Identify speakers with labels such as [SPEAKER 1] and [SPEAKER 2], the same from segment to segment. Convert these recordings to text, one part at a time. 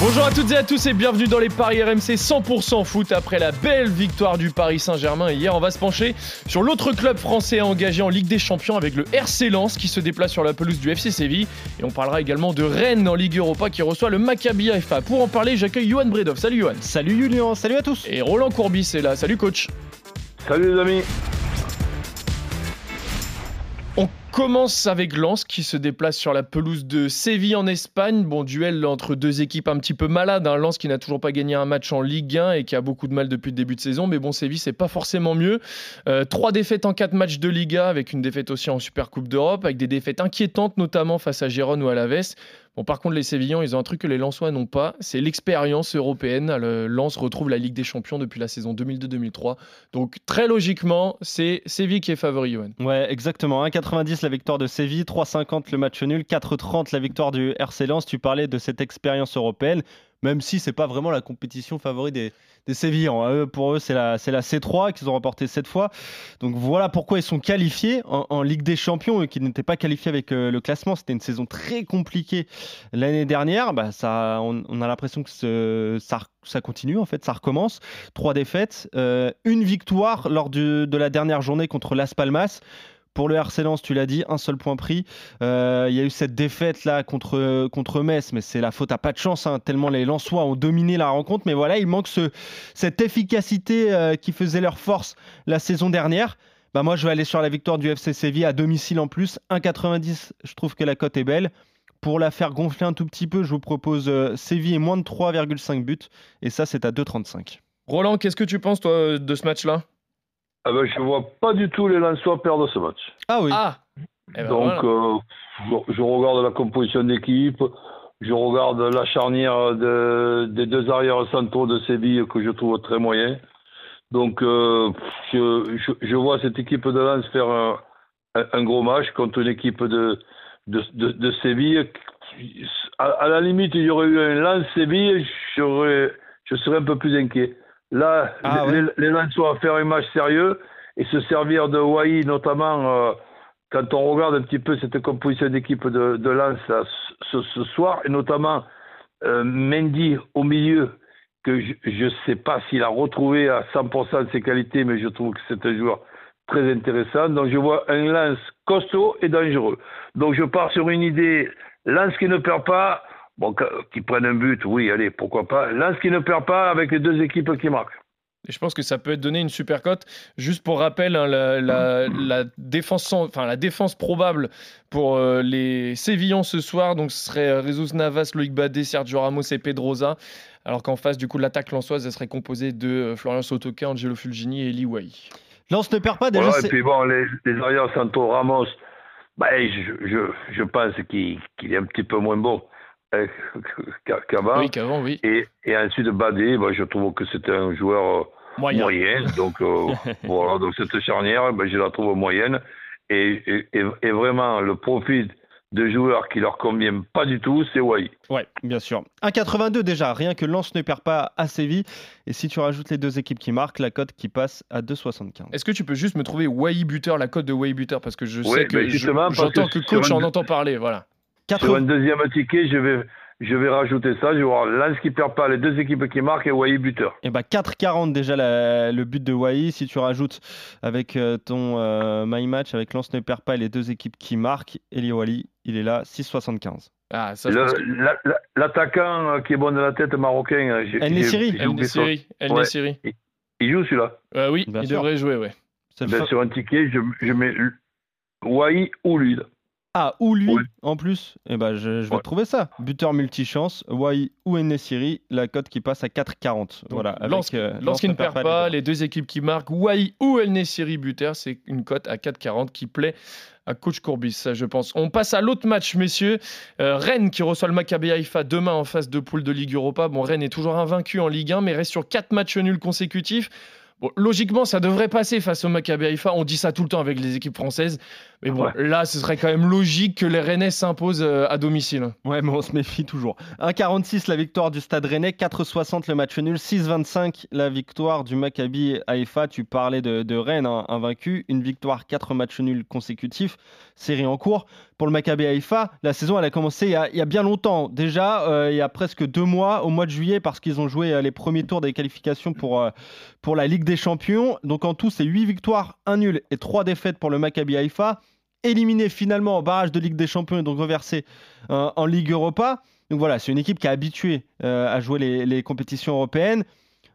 [SPEAKER 1] Bonjour à toutes et à tous et bienvenue dans les Paris RMC 100% foot après la belle victoire du Paris Saint-Germain hier. On va se pencher sur l'autre club français engagé en Ligue des Champions avec le RC Lens qui se déplace sur la pelouse du FC Séville. Et on parlera également de Rennes en Ligue Europa qui reçoit le Maccabi Haifa. Pour en parler, j'accueille Johan Bredov. Salut Johan.
[SPEAKER 2] Salut Julien, salut à tous.
[SPEAKER 1] Et Roland Courbis est là. Salut coach.
[SPEAKER 3] Salut les amis.
[SPEAKER 1] Commence avec Lens qui se déplace sur la pelouse de Séville en Espagne. Bon, duel entre deux équipes un petit peu malades. Hein. Lens qui n'a toujours pas gagné un match en Ligue 1 et qui a beaucoup de mal depuis le début de saison. Mais bon, Séville, c'est pas forcément mieux. Euh, trois défaites en quatre matchs de Liga avec une défaite aussi en Super Coupe d'Europe, avec des défaites inquiétantes notamment face à Gérone ou à Laves. Bon, par contre, les Sévillans, ils ont un truc que les Lensois n'ont pas, c'est l'expérience européenne. Le Lens retrouve la Ligue des Champions depuis la saison 2002-2003. Donc, très logiquement, c'est Séville qui est favori, Johan.
[SPEAKER 2] Ouais, exactement. 1,90 la victoire de Séville, 3,50 le match nul, 4,30 la victoire du RC Lens. Tu parlais de cette expérience européenne même si c'est pas vraiment la compétition favorite des, Sévillans. pour eux, c'est la, la C3 qu'ils ont remporté cette fois. Donc voilà pourquoi ils sont qualifiés en, Ligue des Champions et qu'ils n'étaient pas qualifiés avec euh, le classement. C'était une saison très compliquée l'année dernière. Bah, ça, on, a l'impression que ça, ça continue, en fait, ça recommence. Trois défaites, euh, une victoire lors de la dernière journée contre Las Palmas. Pour le RC Lens, tu l'as dit, un seul point pris. Euh, il y a eu cette défaite là contre, contre Metz, mais c'est la faute à pas de chance, hein, tellement les Lensois ont dominé la rencontre. Mais voilà, il manque ce, cette efficacité euh, qui faisait leur force la saison dernière. Bah moi, je vais aller sur la victoire du FC Séville à domicile en plus. 1,90, je trouve que la cote est belle. Pour la faire gonfler un tout petit peu, je vous propose euh, Séville et moins de 3,5 buts. Et ça, c'est à 2,35.
[SPEAKER 1] Roland, qu'est-ce que tu penses, toi, de ce match-là?
[SPEAKER 3] Ah ben, je vois pas du tout les Lensois perdre ce match.
[SPEAKER 2] Ah oui.
[SPEAKER 1] Ah.
[SPEAKER 3] Eh ben, Donc, euh, je, regarde la composition d'équipe, je regarde la charnière de, des deux arrières centraux de Séville que je trouve très moyen. Donc, euh, je, je, vois cette équipe de Lens faire un, un, gros match contre une équipe de, de, de, Séville. À, la limite, il y aurait eu un Lens-Séville, je serais un peu plus inquiet. Là, ah les, les Lensois faire un match sérieux et se servir de Wai, notamment euh, quand on regarde un petit peu cette composition d'équipe de, de Lens ce, soir, et notamment euh, Mendy au milieu, que je ne sais pas s'il a retrouvé à 100% de ses qualités, mais je trouve que c'est un joueur très intéressant. Donc je vois un Lens costaud et dangereux. Donc je pars sur une idée, Lens qui ne perd pas, Bon, qu'ils prennent un but, oui, allez, pourquoi pas. Là, ce qui ne perd pas avec les deux équipes qui marquent.
[SPEAKER 1] Et je pense que ça peut être donné une super cote. Juste pour rappel, hein, la, défense, enfin, la défense probable pour euh, les Sévillans ce soir, donc ce serait Jesus Navas, Loïc Badé, Sergio Ramos et Pedroza. Alors qu'en face, du coup, l'attaque lançoise, elle serait composée de euh, Florian Sotoka, Angelo Fulgini et Eli Wai.
[SPEAKER 2] Lance ne perd pas déjà.
[SPEAKER 3] et puis bon, les, les arrières Santo Ramos, bah, je, je, je pense qu'il est un petit peu moins bon. Euh, qu'avant.
[SPEAKER 1] Oui, qu'avant, oui.
[SPEAKER 3] Et, et ensuite, Badé, bah, je trouve que c'était un joueur euh, moyen. donc, euh, voilà, donc cette charnière, bah, je la trouve moyenne. Et, et, et, vraiment, le profil de joueurs qui leur convient pas du tout, c'est Wai.
[SPEAKER 2] Ouais, bien sûr. 1,82 déjà, rien que Lens ne perd pas à Séville. Et si tu rajoutes les deux équipes qui marquent, la cote qui passe à 2,75.
[SPEAKER 1] Est-ce que tu peux juste me trouver Wai buteur, la cote de Wai buteur? Parce que je sais que j'entends que, coach en entend parler, voilà.
[SPEAKER 3] Sur un deuxième ticket, je vais, je vais rajouter ça. Je vais voir Lens qui perd pas, les deux équipes qui marquent et Wai buteur.
[SPEAKER 2] Et bah 4,40 déjà le but de Wai. Si tu rajoutes avec euh, ton euh, My Match, avec Lens ne perd pas et les deux équipes qui marquent, Eli Wali, il est là, 6,75.
[SPEAKER 3] Ah, L'attaquant euh, qui est bon de la tête marocain.
[SPEAKER 2] El Nessiri.
[SPEAKER 1] El Nessiri.
[SPEAKER 3] Il joue celui-là
[SPEAKER 1] Oui, il devrait jouer, ouais.
[SPEAKER 3] Ben, sur un ticket, je, je mets Wai ou lui.
[SPEAKER 2] Ah, ou lui, en plus, eh ben, je, vais trouver ça. Buteur multichance, Wai ou Nessiri, la cote qui passe à 4,40. Voilà,
[SPEAKER 1] euh, Lorsqu'il ne perd pas, les deux équipes qui marquent, Wai ou El Nessiri buteur, c'est une cote à 4,40 qui plaît à coach Courbis, ça je pense. On passe à l'autre match, messieurs. Euh, Rennes qui reçoit le Maccabi Haïfa demain en phase de poule de Ligue Europa. Bon, Rennes est toujours invaincu en Ligue 1, mais reste sur 4 matchs nuls consécutifs. Bon, logiquement, ça devrait passer face au Maccabi Haïfa. On dit ça tout le temps avec les équipes françaises. Mais bon,
[SPEAKER 3] Ouais.
[SPEAKER 1] là, ce serait quand même logique que les Rennais s'imposent euh, à domicile.
[SPEAKER 2] Ouais, mais on se méfie toujours. 1,46 la victoire du Stade Rennais, 4,60 le match nul, 6,25 la victoire du Maccabi Haïfa. Tu parlais de, de Rennes, hein, invaincu, une victoire, 4 matchs nuls consécutifs, série en cours. Pour le Maccabi Haïfa, la saison elle a commencé il y a, bien longtemps. Déjà, euh, il y a presque deux mois, au mois de juillet, parce qu'ils ont joué euh, les premiers tours des qualifications pour, euh, pour la Ligue des Champions. Donc en tout, c'est 8 victoires, 1 nul et 3 défaites pour le Maccabi Haïfa. Éliminé finalement en barrage de Ligue des Champions et donc reversé en Ligue Europa. Donc voilà, c'est une équipe qui est habituée à jouer les compétitions européennes.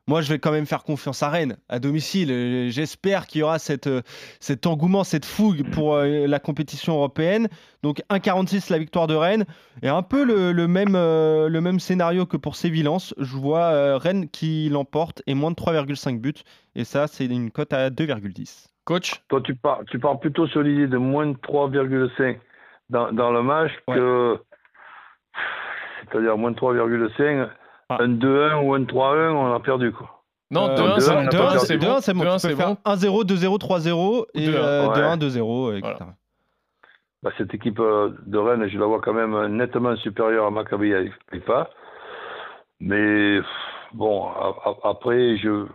[SPEAKER 2] Moi, je vais quand même faire confiance à Rennes, à domicile. J'espère qu'il y aura cette, euh, cet engouement, cette fougue pour euh, la compétition européenne. Donc 1,46 la victoire de Rennes. Et un peu le, le même, euh, le même scénario que pour Sévillance. Je vois euh, Rennes qui l'emporte et moins de 3,5 buts. Et ça, c'est une cote à 2,10.
[SPEAKER 1] Coach?
[SPEAKER 3] Toi, tu pars, tu pars plutôt sur l'idée de moins de 3,5 dans, dans le match
[SPEAKER 2] Ouais.
[SPEAKER 3] que. C'est-à-dire moins de 3,5.
[SPEAKER 2] Ah.
[SPEAKER 3] Un 2-1 ou un 3-1, on a perdu, quoi.
[SPEAKER 1] Non,
[SPEAKER 2] Euh,
[SPEAKER 1] 2-1,
[SPEAKER 3] deux,
[SPEAKER 1] c'est
[SPEAKER 3] un,
[SPEAKER 1] bon.
[SPEAKER 3] deux,
[SPEAKER 1] 2-1,
[SPEAKER 3] un,
[SPEAKER 1] c'est bon.
[SPEAKER 2] 2-1, c'est bon.
[SPEAKER 1] 2-1,
[SPEAKER 2] Tu peux
[SPEAKER 1] c'est
[SPEAKER 2] faire
[SPEAKER 1] bon.
[SPEAKER 2] 1-0, 2-0, 3-0 et
[SPEAKER 1] 2-1.
[SPEAKER 2] euh,
[SPEAKER 3] Ouais.
[SPEAKER 2] 2-1, 2-0, etc.
[SPEAKER 1] Voilà.
[SPEAKER 3] Bah, cette équipe euh, de Rennes, je la vois quand même nettement supérieure à Maccabi Haïfa. Mais bon, a- a- après, je,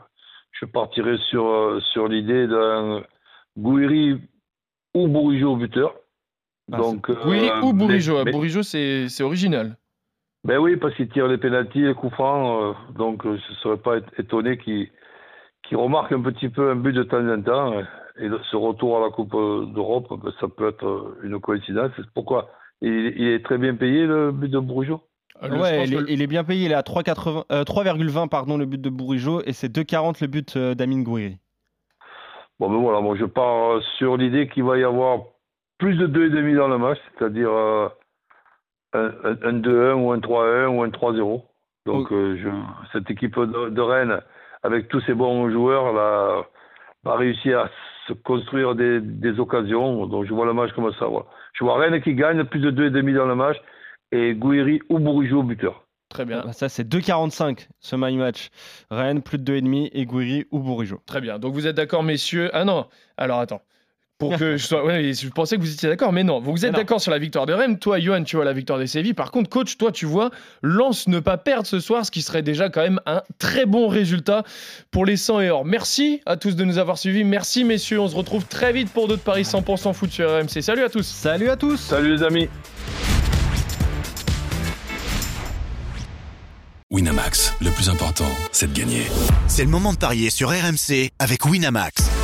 [SPEAKER 3] je partirai sur, euh, sur l'idée d'un Gouiri ou Bourigeau au buteur.
[SPEAKER 2] Ah,
[SPEAKER 3] Donc, euh,
[SPEAKER 1] Oui, ou Bourigeau.
[SPEAKER 3] mais- mais-
[SPEAKER 1] Bourigeau, c'est c'est original.
[SPEAKER 3] Ben oui, parce qu'il tire les pénaltys, les coups francs, euh, donc euh, je ne serais pas étonné qu'il remarque un petit peu un but de temps en temps. euh, Et ce retour à la Coupe d'Europe, ben, ça peut être une coïncidence. C'est Pourquoi il, il est très bien payé, le but de Bourigeau?
[SPEAKER 1] Euh, le-
[SPEAKER 2] Ouais, il
[SPEAKER 1] que
[SPEAKER 2] est, il est bien payé. Il est à 3,80 euh, 3,20 pardon le but de Bourigeau et c'est 2,40 le but euh, d'Amine Gouiri.
[SPEAKER 3] Bon, ben voilà, moi je pars sur l'idée qu'il va y avoir plus de 2,5 dans le match, c'est-à-dire euh, un, un- un 2-1 ou un 3-1 ou un 3-0. Donc euh, je, cette équipe de, de Rennes, avec tous ces bons joueurs, là, va réussir à se construire des, des occasions. Donc je vois le match comme ça. Voilà. Je vois Rennes qui gagne, plus de 2,5 dans le match, et Gouiri ou Bourigeau au buteur.
[SPEAKER 1] Très bien.
[SPEAKER 2] Bah, ça c'est 2,45 ce my match. Rennes plus de 2,5 et Gouiri ou Bourigeau.
[SPEAKER 1] Très bien. Donc vous êtes d'accord, messieurs? Ah non. Alors attends. Pour que je sois. Ouais, je pensais que vous étiez d'accord, mais non. Vous êtes d'accord sur la victoire de Rennes. Toi, Johan, tu vois la victoire des Séville. Par contre, coach, toi, tu vois Lens ne pas perdre ce soir, ce qui serait déjà quand même un très bon résultat pour les 100 et or. Merci à tous de nous avoir suivis. Merci, messieurs. On se retrouve très vite pour d'autres paris 100% foot sur RMC. Salut à tous.
[SPEAKER 2] Salut à tous.
[SPEAKER 3] Salut les amis
[SPEAKER 4] Winamax, le plus important, c'est de gagner.
[SPEAKER 5] C'est le moment de parier sur RMC avec Winamax.